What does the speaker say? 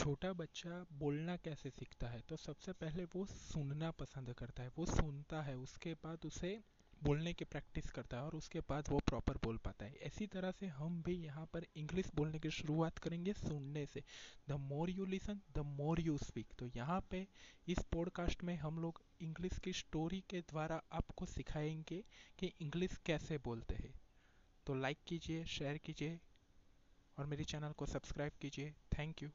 छोटा बच्चा बोलना कैसे सीखता है? तो सबसे पहले वो सुनना पसंद करता है। वो सुनता है, उसके बाद उसे बोलने की प्रैक्टिस करता है और उसके बाद वो प्रॉपर बोल पाता है। इसी तरह से हम भी यहाँ पर इंग्लिश बोलने की शुरुआत करेंगे सुनने से। The more you listen the more you speak तो यहाँ पे इस पॉडकास्ट में हम लोग इंग्लिश की स्टोरी के द्वारा आपको सिखाएँगे कि इंग्लिश कैसे बोलते हैं। तो लाइक कीजिए शेयर कीजिए और मेरे चैनल को सब्सक्राइब कीजिए। Thank you